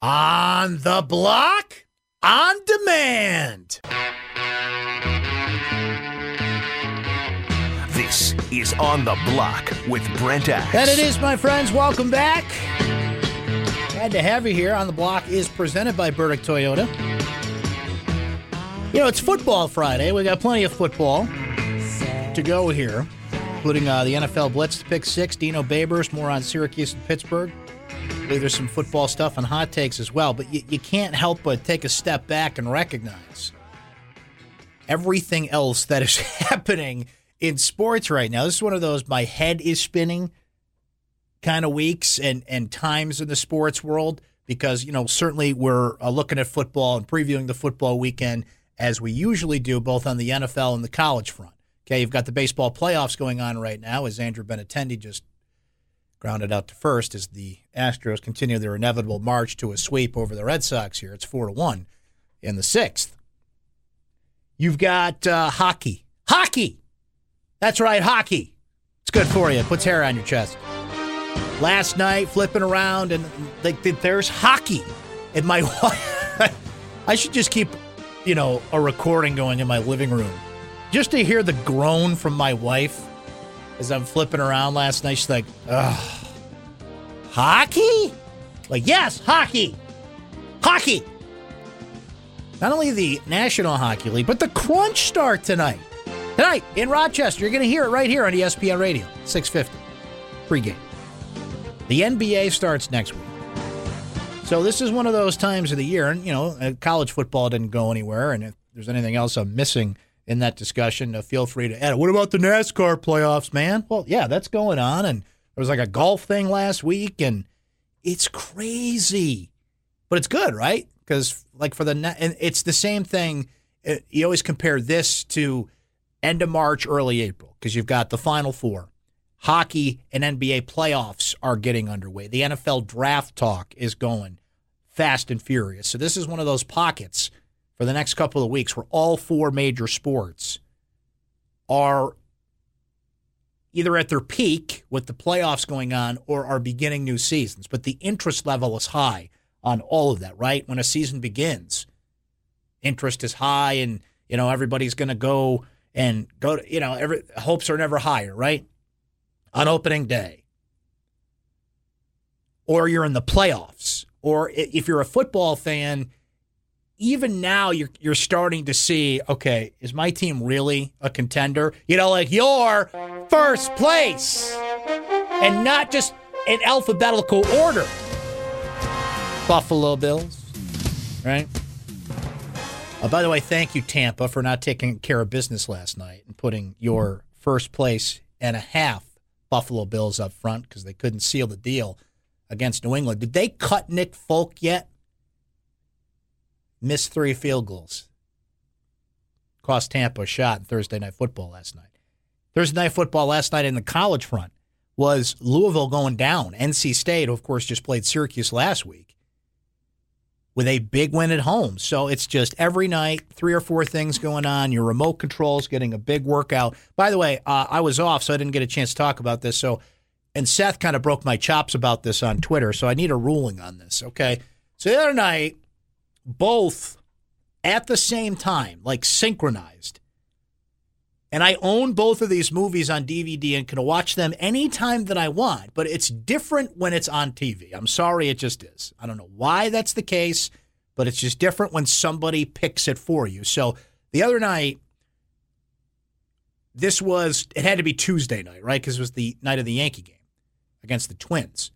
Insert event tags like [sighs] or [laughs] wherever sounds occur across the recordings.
On the block, on demand. This is On the Block with Brent Axe. That it is, my friends. Welcome back. Glad to have you here. On the Block is presented by Burdick Toyota. You know, it's Football Friday. We got plenty of football to go here, including uh, the NFL Blitz, the Pick Six, Dino Babers, more on Syracuse and Pittsburgh. Believe there's some football stuff and hot takes as well, but you, you can't help but take a step back and recognize everything else that is [laughs] happening in sports right now. This is one of those my head is spinning kind of weeks and, and times in the sports world because, you know, certainly we're uh, looking at football and previewing the football weekend as we usually do, both on the NFL and the college front. Okay, you've got the baseball playoffs going on right now as Andrew Benintendi just grounded out to first as the Astros continue their inevitable march to a sweep over the Red Sox here. It's 4 to 1 in the sixth. You've got uh, hockey. Hockey! That's right, hockey. It's good for you. It puts hair on your chest. Last night, flipping around, and like there's hockey. And my [laughs] wife, I should just keep, you know, a recording going in my living room just to hear the groan from my wife as I'm flipping around last night. She's like, ugh, hockey? Like, yes, hockey. Hockey. Not only the National Hockey League, but the Crunch start tonight. Tonight in Rochester. You're going to hear it right here on ESPN Radio, 650. Pregame. The NBA starts next week. So this is one of those times of the year, and you know, uh, college football didn't go anywhere. And if there's anything else I'm missing in that discussion, uh, feel free to add. It. What about the NASCAR playoffs, man? Well, yeah, that's going on, and there was like a golf thing last week, and it's crazy, but it's good, right? Because like for the and it's the same thing. Uh, you always compare this to end of March, early April, because you've got the Final Four. Hockey and NBA playoffs are getting underway. The NFL draft talk is going fast and furious. So this is one of those pockets for the next couple of weeks where all four major sports are either at their peak with the playoffs going on or are beginning new seasons. But the interest level is high on all of that, right? When a season begins, interest is high and, you know, everybody's going to go and go to, you know, every hopes are never higher, right? On opening day. Or you're in the playoffs. Or if you're a football fan, even now you're you're starting to see, okay, is my team really a contender? You know, like you're first place. And not just in alphabetical order. Buffalo Bills, right? Uh, by the way, thank you, Tampa, for not taking care of business last night and putting your first place and a half Buffalo Bills up front because they couldn't seal the deal against New England. Did they cut Nick Folk yet? Missed three field goals. Cost Tampa a shot in Thursday night football last night. Thursday night football last night in the college front was Louisville going down. NC State, of course, just played Syracuse last week with a big win at home. So it's just every night, three or four things going on. Your remote controls getting a big workout. By the way, uh, I was off, so I didn't get a chance to talk about this. So, and Seth kind of broke my chops about this on Twitter. So I need a ruling on this. Okay. So the other night, both at the same time, like synchronized. And I own both of these movies on DVD and can watch them anytime that I want, but it's different when it's on TV. I'm sorry, it just is. I don't know why that's the case, but it's just different when somebody picks it for you. So the other night, this was, it had to be Tuesday night, right? Because it was the night of the Yankee game against the Twins.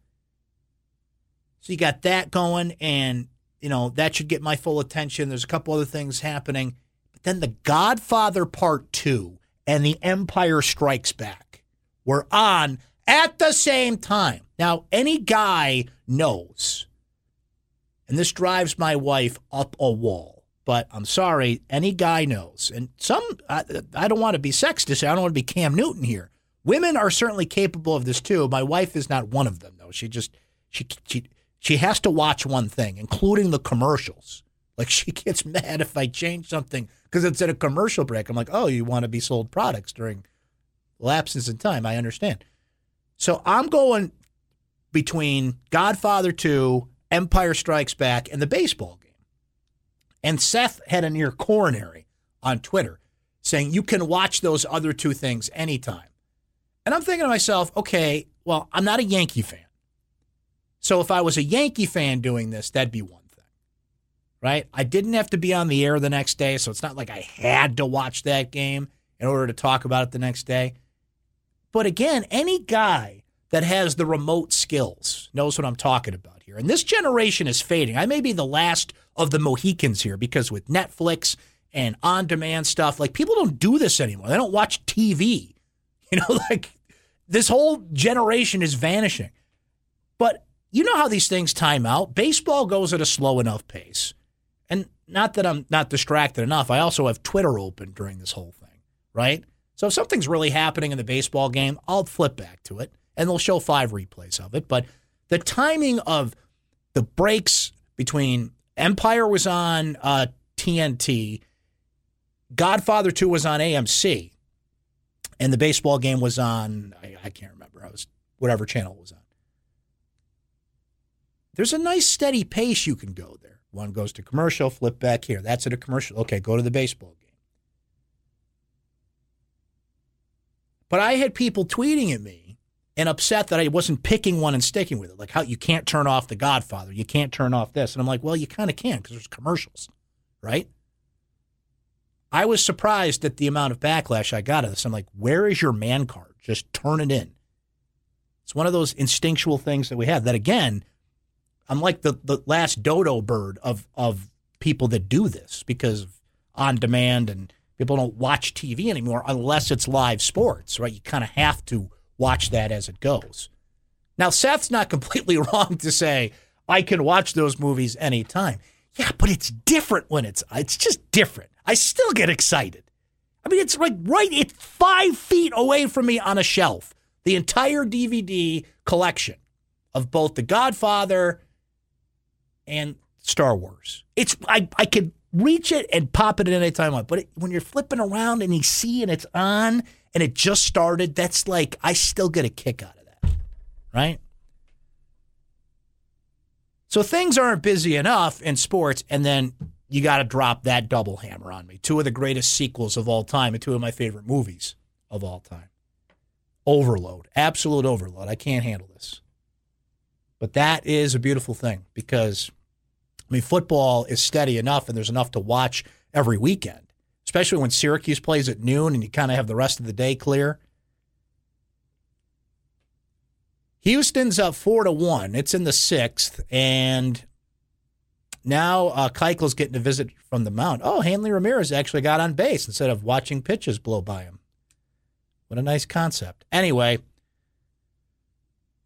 So you got that going, and, you know, that should get my full attention. There's a couple other things happening. But then The Godfather Part 2 and The Empire Strikes Back were on at the same time. Now, any guy knows, and this drives my wife up a wall, but I'm sorry, any guy knows. And some, I, I don't want to be sexist, I don't want to be Cam Newton here. Women are certainly capable of this too. My wife is not one of them, though. She just, she, she, she has to watch one thing, including the commercials. Like she [laughs] gets mad if I change something because it's at a commercial break. I'm like, oh, you want to be sold products during lapses in time. I understand. So I'm going between Godfather 2 Empire Strikes Back and the baseball game. And Seth had a near coronary on Twitter saying you can watch those other two things anytime. And I'm thinking to myself, okay, well, I'm not a Yankee fan. So if I was a Yankee fan doing this, that'd be one thing, right? I didn't have to be on the air the next day, so it's not like I had to watch that game in order to talk about it the next day. But again, any guy that has the remote skills knows what I'm talking about here. And this generation is fading. I may be the last of the Mohicans here because with Netflix and on demand stuff, like people don't do this anymore. They don't watch TV. [laughs] You know, like this whole generation is vanishing. But you know how these things time out. Baseball goes at a slow enough pace. And not that I'm not distracted enough, I also have Twitter open during this whole thing, right? So if something's really happening in the baseball game, I'll flip back to it and they'll show five replays of it. But the timing of the breaks between Empire was on uh, TNT, Godfather 2 was on AMC, and the baseball game was on, I, I can't remember, I was whatever channel it was on. There's a nice steady pace you can go there. One goes to commercial, flip back here. That's at a commercial. Okay, go to the baseball game. But I had people tweeting at me and upset that I wasn't picking one and sticking with it. Like how you can't turn off The Godfather, you can't turn off this, and I'm like, well, you kind of can because there's commercials, right? I was surprised at the amount of backlash I got of this. I'm like, where is your man card? Just turn it in. It's one of those instinctual things that we have. That again, I'm like the the last dodo bird of of people that do this because on demand and people don't watch TV anymore unless it's live sports, right? You kind of have to watch that as it goes. Now, Seth's not [laughs] completely wrong to say I can watch those movies anytime. Yeah, but it's different when it's it's just different. I still get excited. I mean, it's like right, it's five feet away from me on a shelf. The entire DVD collection of both The Godfather and Star Wars. It's I I could reach it and pop it at any time I want. But it, when you're flipping around and you see and it's on and it just started, that's like I still get a kick out of that, right? So things aren't busy enough in sports, and then you got to drop that double hammer on me. Two of the greatest sequels of all time, and two of my favorite movies of all time. Overload, absolute overload. I can't handle this. But that is a beautiful thing because, I mean, football is steady enough and there's enough to watch every weekend, especially when Syracuse plays at noon and you kind of have the rest of the day clear. Houston's up four to one. It's in the sixth, and now uh, Keuchel's getting a visit from the mound. Oh, Hanley Ramirez actually got on base instead of watching pitches blow by him. What a nice concept. Anyway,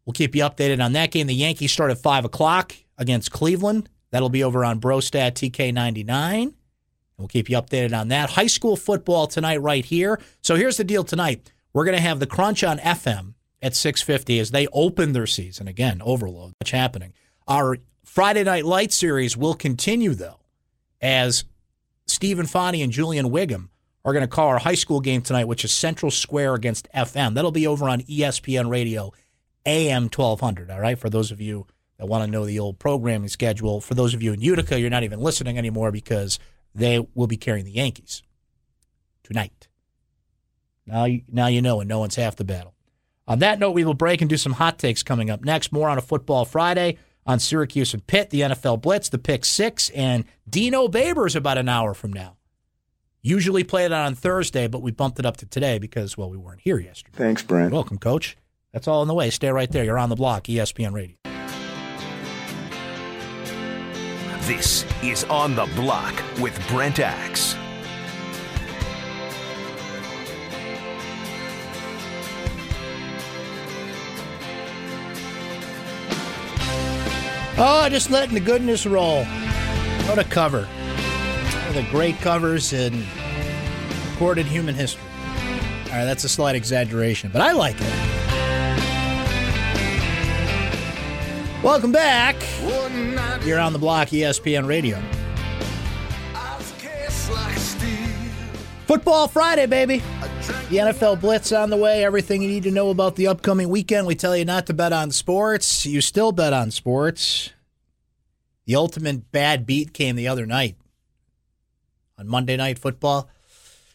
we'll keep you updated on that game. The Yankees start at five o'clock against Cleveland. That'll be over on Brostat TK99. We'll keep you updated on that. High school football tonight, right here. So here's the deal tonight. We're going to have the Crunch on FM at 650 as they open their season. Again, overload, much happening. Our Friday Night Light series will continue, though, as Stephen Fani and Julian Wiggum are going to call our high school game tonight, which is Central Square against FM. That'll be over on ESPN Radio, AM 1200. All right, for those of you that want to know the old programming schedule. For those of you in Utica, you're not even listening anymore because they will be carrying the Yankees tonight. Now, you, now you know, and no one's half the battle. On that note, we will break and do some hot takes coming up next. More on a football Friday on Syracuse and Pitt, the NFL Blitz, the Pick Six, and Dino Babers about an hour from now. Usually play it on Thursday, but we bumped it up to today because, well, we weren't here yesterday. Thanks, Brent. Welcome, Coach. That's all in the way. Stay right there. You're on the block, ESPN Radio. This is On the Block with Brent Axe. Oh, just letting the goodness roll. What a cover. One of the great covers in recorded human history. All right, that's a slight exaggeration, but I like it. Welcome back. You're on the block, ESPN Radio. Football Friday, baby. The NFL Blitz on the way. Everything you need to know about the upcoming weekend. We tell you not to bet on sports. You still bet on sports. The ultimate bad beat came the other night on Monday Night Football.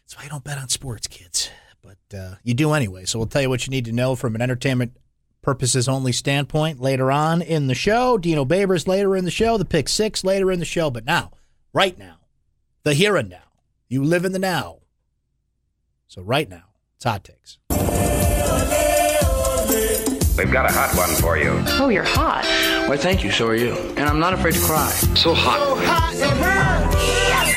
That's why I don't bet on sports, kids. But uh, you do anyway. So we'll tell you what you need to know from an entertainment purposes only standpoint later on in the show. Dino Babers later in the show. The pick six later in the show. But now, right now, the here and now. You live in the now. So right now, it's hot takes. We've got a hot one for you. Oh, you're hot. Why, thank you. So are you. And I'm not afraid to cry. So hot. So hot it hurts. Yes,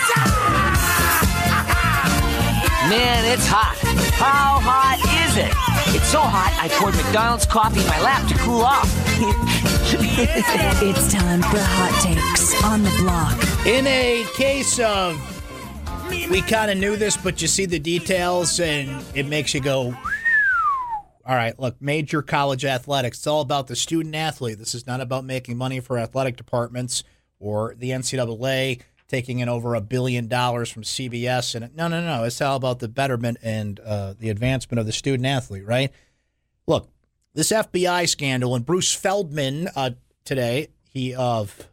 Man, it's hot. How hot is it? It's so hot, I poured McDonald's coffee in my lap to cool off. [laughs] It's time for hot takes on the block. In a case of we kind of knew this, but you see the details and it makes you go, all right, look, major college athletics. It's all about the student athlete. This is not about making money for athletic departments or the NCAA taking in over a billion dollars from CBS. And no, no, no. It's all about the betterment and uh, the advancement of the student athlete, right? Look, this FBI scandal and Bruce Feldman uh, today, he of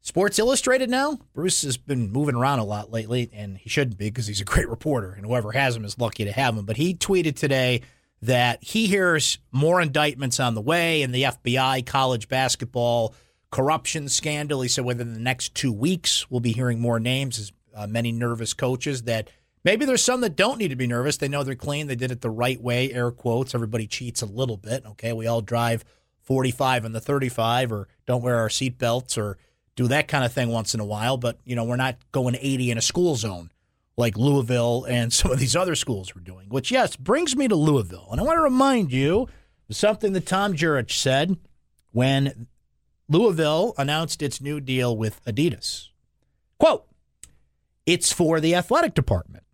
Sports Illustrated now. Bruce has been moving around a lot lately, and he shouldn't be because he's a great reporter, and whoever has him is lucky to have him. But he tweeted today that he hears more indictments on the way in the FBI college basketball corruption scandal. He said within the next two weeks, we'll be hearing more names as uh, many nervous coaches that maybe there's some that don't need to be nervous. They know they're clean. They did it the right way, air quotes. Everybody cheats a little bit. Okay. We all drive 45 and the 35 or don't wear our seatbelts or do that kind of thing once in a while. But, you know, we're not going 80 in a school zone like Louisville and [laughs] some of these other schools were doing, which, yes, brings me to Louisville. And I want to remind you something that Tom Jurich said when Louisville announced its new deal with Adidas. Quote, it's for the athletic department.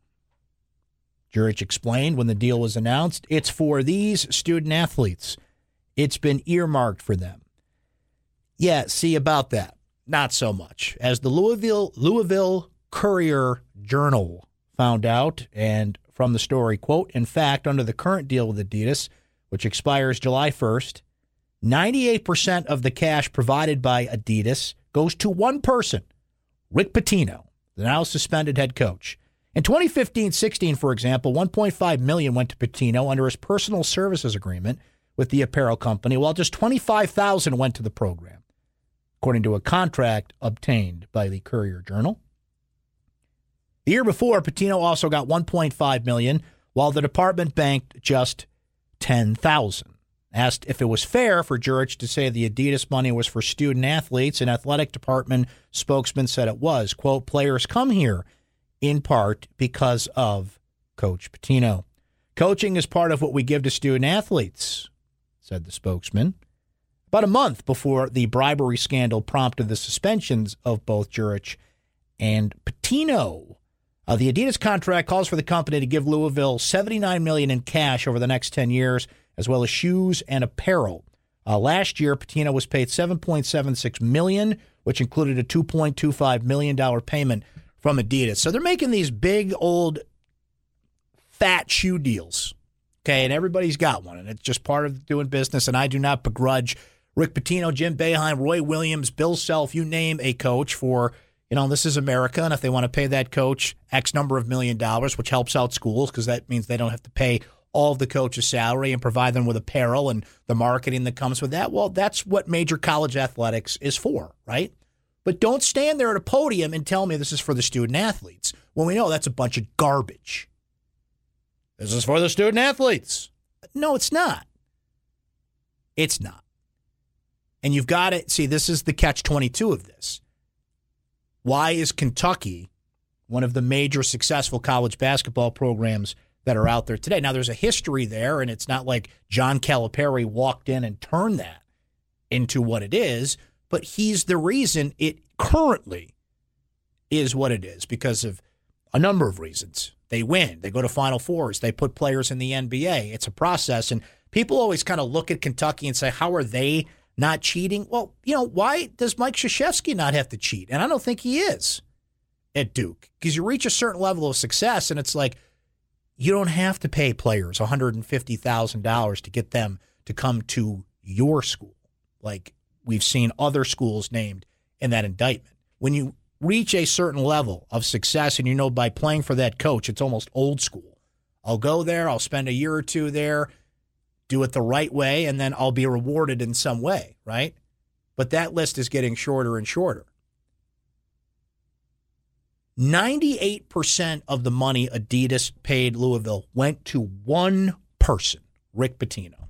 Jurich explained when the deal was announced, it's for these student athletes. It's been earmarked for them. Yeah, see about that. Not so much. As the Louisville Louisville Courier Journal found out, and from the story, quote, in fact, under the current deal with Adidas, which expires July 1st, 98% of the cash provided by Adidas goes to one person, Rick Pitino, the now suspended head coach. In 2015-16, for example, 1.5 million went to Pitino under his personal services agreement with the apparel company, while just 25,000 went to the program, according to a contract obtained by the Courier Journal. The year before, Pitino also got 1.5 million, while the department banked just 10,000. Asked if it was fair for Jurich to say the Adidas money was for student athletes, an athletic department spokesman said it was. Quote, players come here in part because of Coach Pitino. Coaching is part of what we give to student athletes, said the spokesman. About a month before the bribery scandal prompted the suspensions of both Jurich and Pitino. Uh, the Adidas contract calls for the company to give Louisville 79 million in cash over the next 10 years, as well as shoes and apparel. Uh, last year, Pitino was paid 7.76 million, which included a 2.25 million dollar payment from Adidas. So they're making these big old fat shoe deals. Okay, and everybody's got one, and it's just part of doing business. And I do not begrudge Rick Pitino, Jim Boeheim, Roy Williams, Bill Self, you name a coach for you know, this is America, and if they want to pay that coach X number of million dollars, which helps out schools because that means they don't have to pay all of the coach's salary and provide them with apparel and the marketing that comes with that, well, that's what major college athletics is for, right? But don't stand there at a podium and tell me this is for the student athletes when we know that's a bunch of garbage. This is for the student athletes. No, it's not. It's not. And you've got to see, this is the catch 22 of this. Why is Kentucky one of the major successful college basketball programs that are out there today? Now, there's a history there, and it's not like John Calipari walked in and turned that into what it is, but he's the reason it currently is what it is because of a number of reasons. They win, they go to Final Fours, they put players in the NBA. It's a process. And people always kind of look at Kentucky and say, how are they not cheating? Well, you know, why does Mike Krzyzewski not have to cheat? And I don't think he is at Duke because you reach a certain level of success and it's like you don't have to pay players $150,000 to get them to come to your school. Like we've seen other schools named in that indictment. When you reach a certain level of success and you know by playing for that coach, it's almost old school. I'll go there, I'll spend a year or two there, do it the right way, and then I'll be rewarded in some way, right? But that list is getting shorter and shorter. 98% of the money Adidas paid Louisville went to one person, Rick Pitino.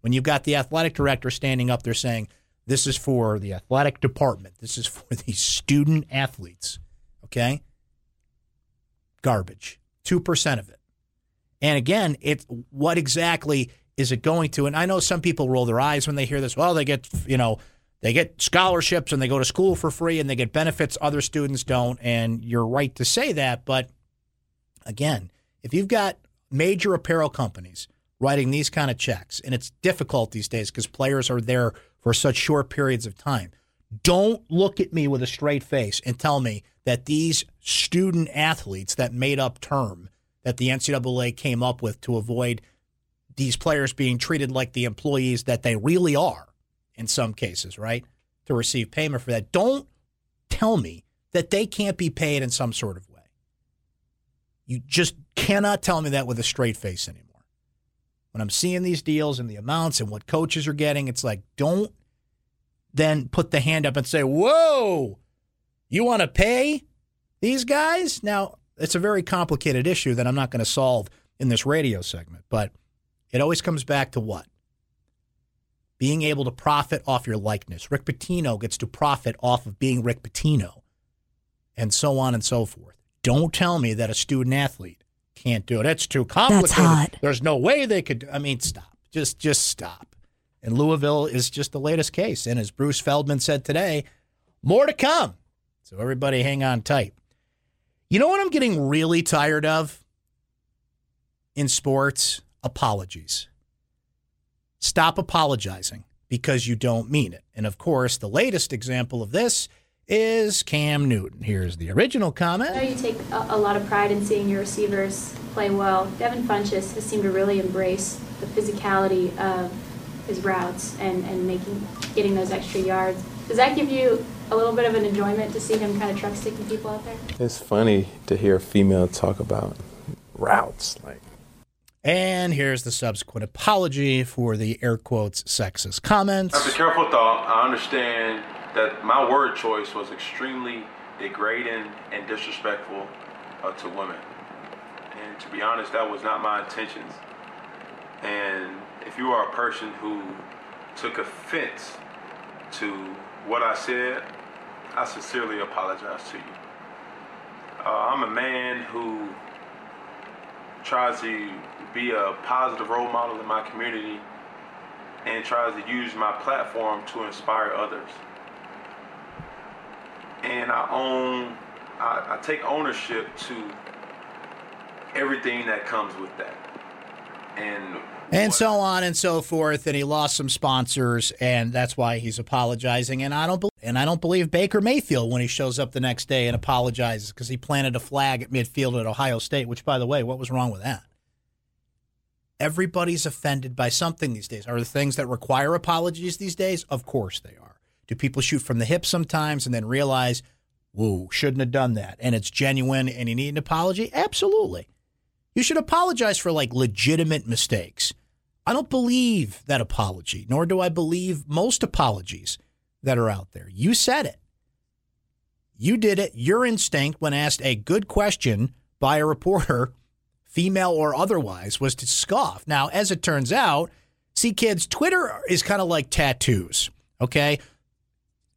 When you've got the athletic director standing up there saying, this is for the athletic department, this is for [laughs] the student athletes, okay? Garbage. 2% of it. And again, it's what exactly is it going to? And I know some people roll their eyes when they hear this. Well, they get, you know, they get scholarships and they go to school for free and they get benefits other students don't. And you're right to say that. But again, if you've got major apparel companies writing these kind of checks, and it's difficult these days because players are there for such short periods of time, don't look at me with a straight face and tell me that these student athletes that made up term that the NCAA came up with to avoid these players being treated like the employees that they really are in some cases, right? To receive payment for that. Don't tell me that they can't be paid in some sort of way. You just cannot tell me that with a straight face anymore. When I'm seeing these deals and the amounts and what coaches are getting, it's like, don't then put the hand up and say, Whoa, you want to pay these guys? Now, it's a very complicated issue that I'm not going to solve in this radio segment, but it always comes back to what? Being able to profit off your likeness. Rick Pitino gets to profit off of being Rick Pitino, and so on and so forth. Don't tell me that a student athlete can't do it. It's too complicated. That's hot. There's no way they could. I mean, stop. Just, just stop. And Louisville is just the latest case. And as Bruce Feldman said today, more to come. So everybody, hang on tight. You know what I'm getting really tired of in sports? Apologies. Stop apologizing because you don't mean it. And of course, the latest example of this is Cam Newton. Here's the original comment. I know you take a, a lot of pride in seeing your receivers play well. Devin Funchess has seemed to really embrace the physicality of his routes and, and making getting those extra yards. Does that give you a little bit of an enjoyment to see him kind of truck sticking people out there? It's funny to hear a female talk about routes. Like And here's the subsequent apology for the air quotes sexist comments. After careful thought, I understand that my word choice was extremely degrading and disrespectful uh, to women. And to be honest, that was not my intentions. And if you are a person who took offense to what I said, I sincerely apologize to you. Uh, I'm a man who tries to be a positive role model in my community and tries to use my platform to inspire others. And I own, I, I take ownership to everything that comes with that. And and so on and so forth. And he lost some sponsors, and that's why he's apologizing. And I don't, be- and I don't believe Baker Mayfield when he shows up the next day and apologizes because he planted a flag at midfield at Ohio State. Which, by the way, what was wrong with that? Everybody's offended by something these days. Are the things that require apologies these days? Of course they are. Do people shoot from the hip sometimes and then realize, whoa, shouldn't have done that, and it's genuine and you need an apology? Absolutely. You should apologize for like legitimate mistakes. I don't believe that apology, nor do I believe most apologies that are out there. You said it. You did it. Your instinct when asked a good question by a reporter, female or otherwise, was to scoff. Now, as it turns out, see, kids, Twitter is kind of like tattoos, okay?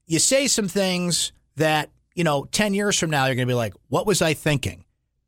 You say some things that, you know, 10 years from now, you're going to be like, what was I thinking?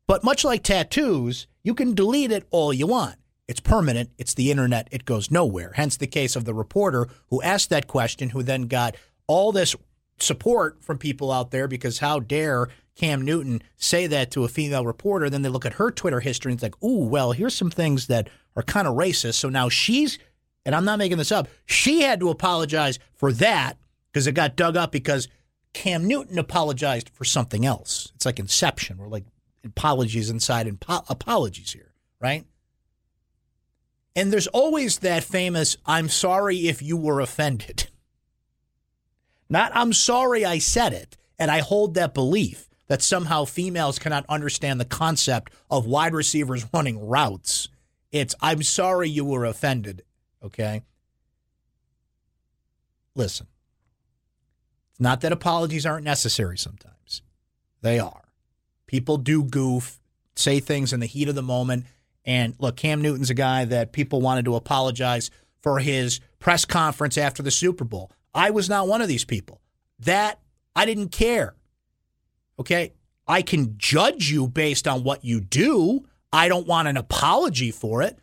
But much like tattoos, you can delete it all you want. It's permanent. It's the internet. It goes nowhere. Hence the case of the reporter who asked that question, who then got all this support from people out there because how dare Cam Newton say that to a female reporter? Then they look at her Twitter history and it's like, ooh, well, here's some things that are kind of racist. So now she's, and I'm not making this up, she had to apologize for that because it got dug up because Cam Newton apologized for something else. It's like Inception. We're like apologies inside and apologies here, right? And there's always that famous, I'm sorry if you were offended. [laughs] Not I'm sorry I said it, and I hold that belief that somehow females cannot understand the concept of wide receivers running routes. It's I'm sorry you were offended, okay? Listen. It's not that apologies aren't necessary sometimes. They are. People do goof, say things in the heat of the moment. And look, Cam Newton's a guy that people wanted to apologize for his press conference after the Super Bowl. I was not one of these people. That I didn't care. Okay. I can judge you based on what you do. I don't want an apology for it.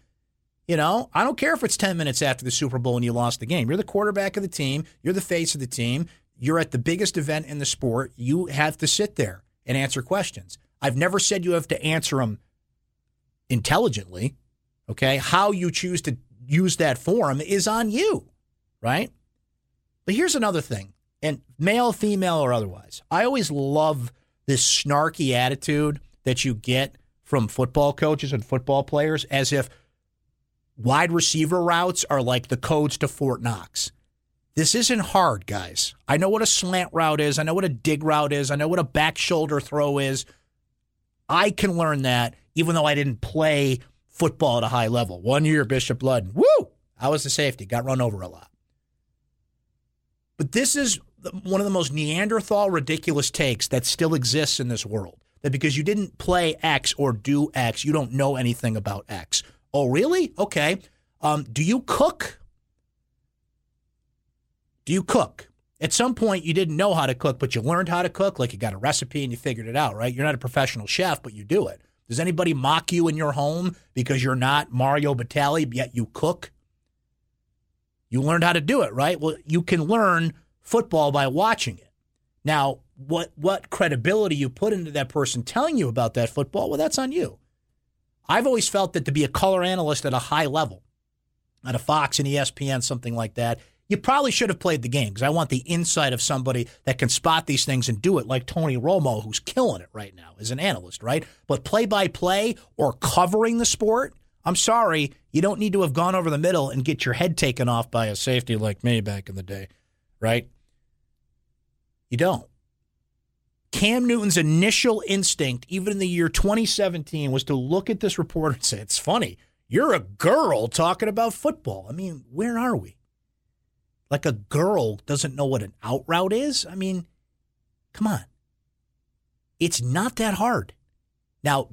You know, I don't care if it's 10 minutes after the Super Bowl and you lost the game. You're the quarterback of the team, you're the face of the team, you're at the biggest event in the sport. You have to sit there and answer questions. I've never said you have to answer them intelligently. Okay. How you choose to use that forum is on you, right? But here's another thing, and male, female, or otherwise, I always love this snarky attitude that you get from football coaches and football players as if wide receiver routes are like the codes to Fort Knox. This isn't hard, guys. I know what a slant route is. I know what a dig route is. I know what a back shoulder throw is. I can learn that even though I didn't play football at a high level. One year, Bishop Ludden. Woo! I was the safety, got run over a lot. But this is one of the most Neanderthal ridiculous takes that still exists in this world. That because you didn't play X or do X, you don't know anything about X. Oh, really? Okay. Um, do you cook? Do you cook? At some point, you didn't know how to cook, but you learned how to cook. Like you got a recipe and you figured it out, right? You're not a professional chef, but you do it. Does anybody mock you in your home because you're not Mario Batali, yet you cook? You learned how to do it, right? Well, you can learn football by watching it. Now, what what credibility you put into that person telling you about that football, well, that's on you. I've always felt that to be a color analyst at a high level, at a Fox and ESPN, something like that, you probably should have played the game because I want the insight of somebody that can spot these things and do it, like Tony Romo, who's killing it right now as an analyst, right? But play by play or covering the sport, I'm sorry, you don't need to have gone over the middle and get your head taken off by a safety like me back in the day, right? You don't. Cam Newton's initial instinct, even in the year 2017, was to look at this report and say, It's funny. You're a girl talking about football. I mean, where are we? Like a girl doesn't know what an out route is? I mean, come on. It's not that hard. Now,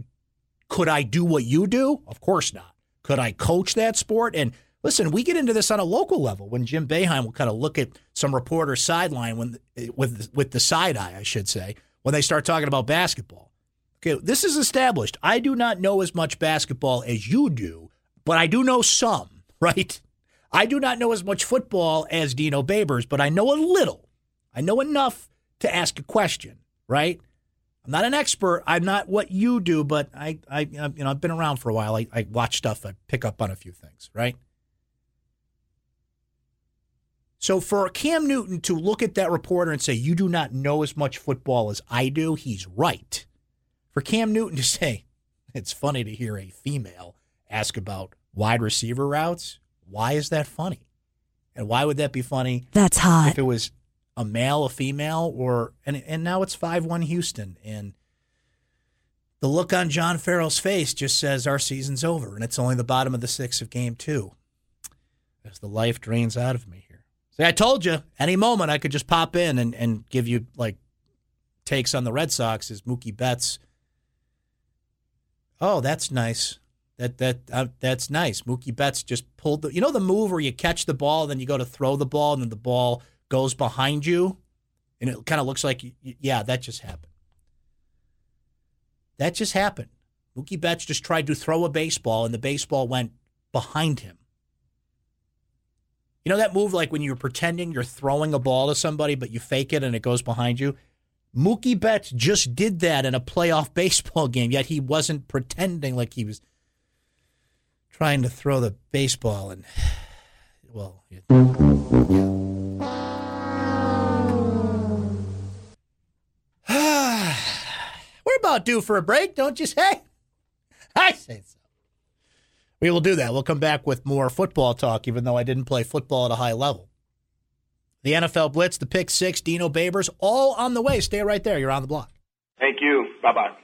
could I do what you do? Of course not. Could I coach that sport? And listen, we get into this on a local level when Jim Boeheim will kind of look at some reporter sideline when with with the side eye, I should say, when they start talking about basketball. Okay, this is established. I do not know as much basketball as you do, but I do know some, [laughs] right? I do not know as much football as Dino Babers, but I know a little. I know enough to ask a question, right? I'm not an expert. I'm not what you do, but I, I you know, I've been around for a while. I, I watch stuff. I pick up on a few things, right? So for Cam Newton to look at that reporter and say, "You do not know as much football as I do," he's right. For Cam Newton to [laughs] say, "It's funny to hear a female ask about wide receiver routes," why is that funny? And why would that be funny? That's hot. If it was a male, a female, or and and now it's five one Houston, and the look on John Farrell's face just says our season's over, and it's only the bottom of the sixth of game two. As the life drains out of me. See, I told you, any moment I could just pop in and, and give you like takes on the Red Sox is Mookie Betts. Oh, that's nice. That that uh, that's nice. Mookie Betts just pulled the you know the move where you catch the ball, then you go to throw the ball, and then the ball goes behind you, and it kind of looks like yeah, that just happened. That just happened. Mookie Betts just tried to throw a baseball, and the baseball went behind him. You know that move like when you're pretending you're throwing a ball to somebody, but you fake it and it goes behind you? Mookie Betts just did that in a playoff [laughs] baseball game, yet he wasn't pretending like he was trying to throw the baseball and [sighs] well yeah. [sighs] we're about due for a break don't you say [laughs] i say so we will do that we'll come back with more football talk even though i didn't play football at a high level The NFL Blitz, the Pick Six, Dino Babers, all on the way. Stay right there. You're on the block. Thank you. Bye bye.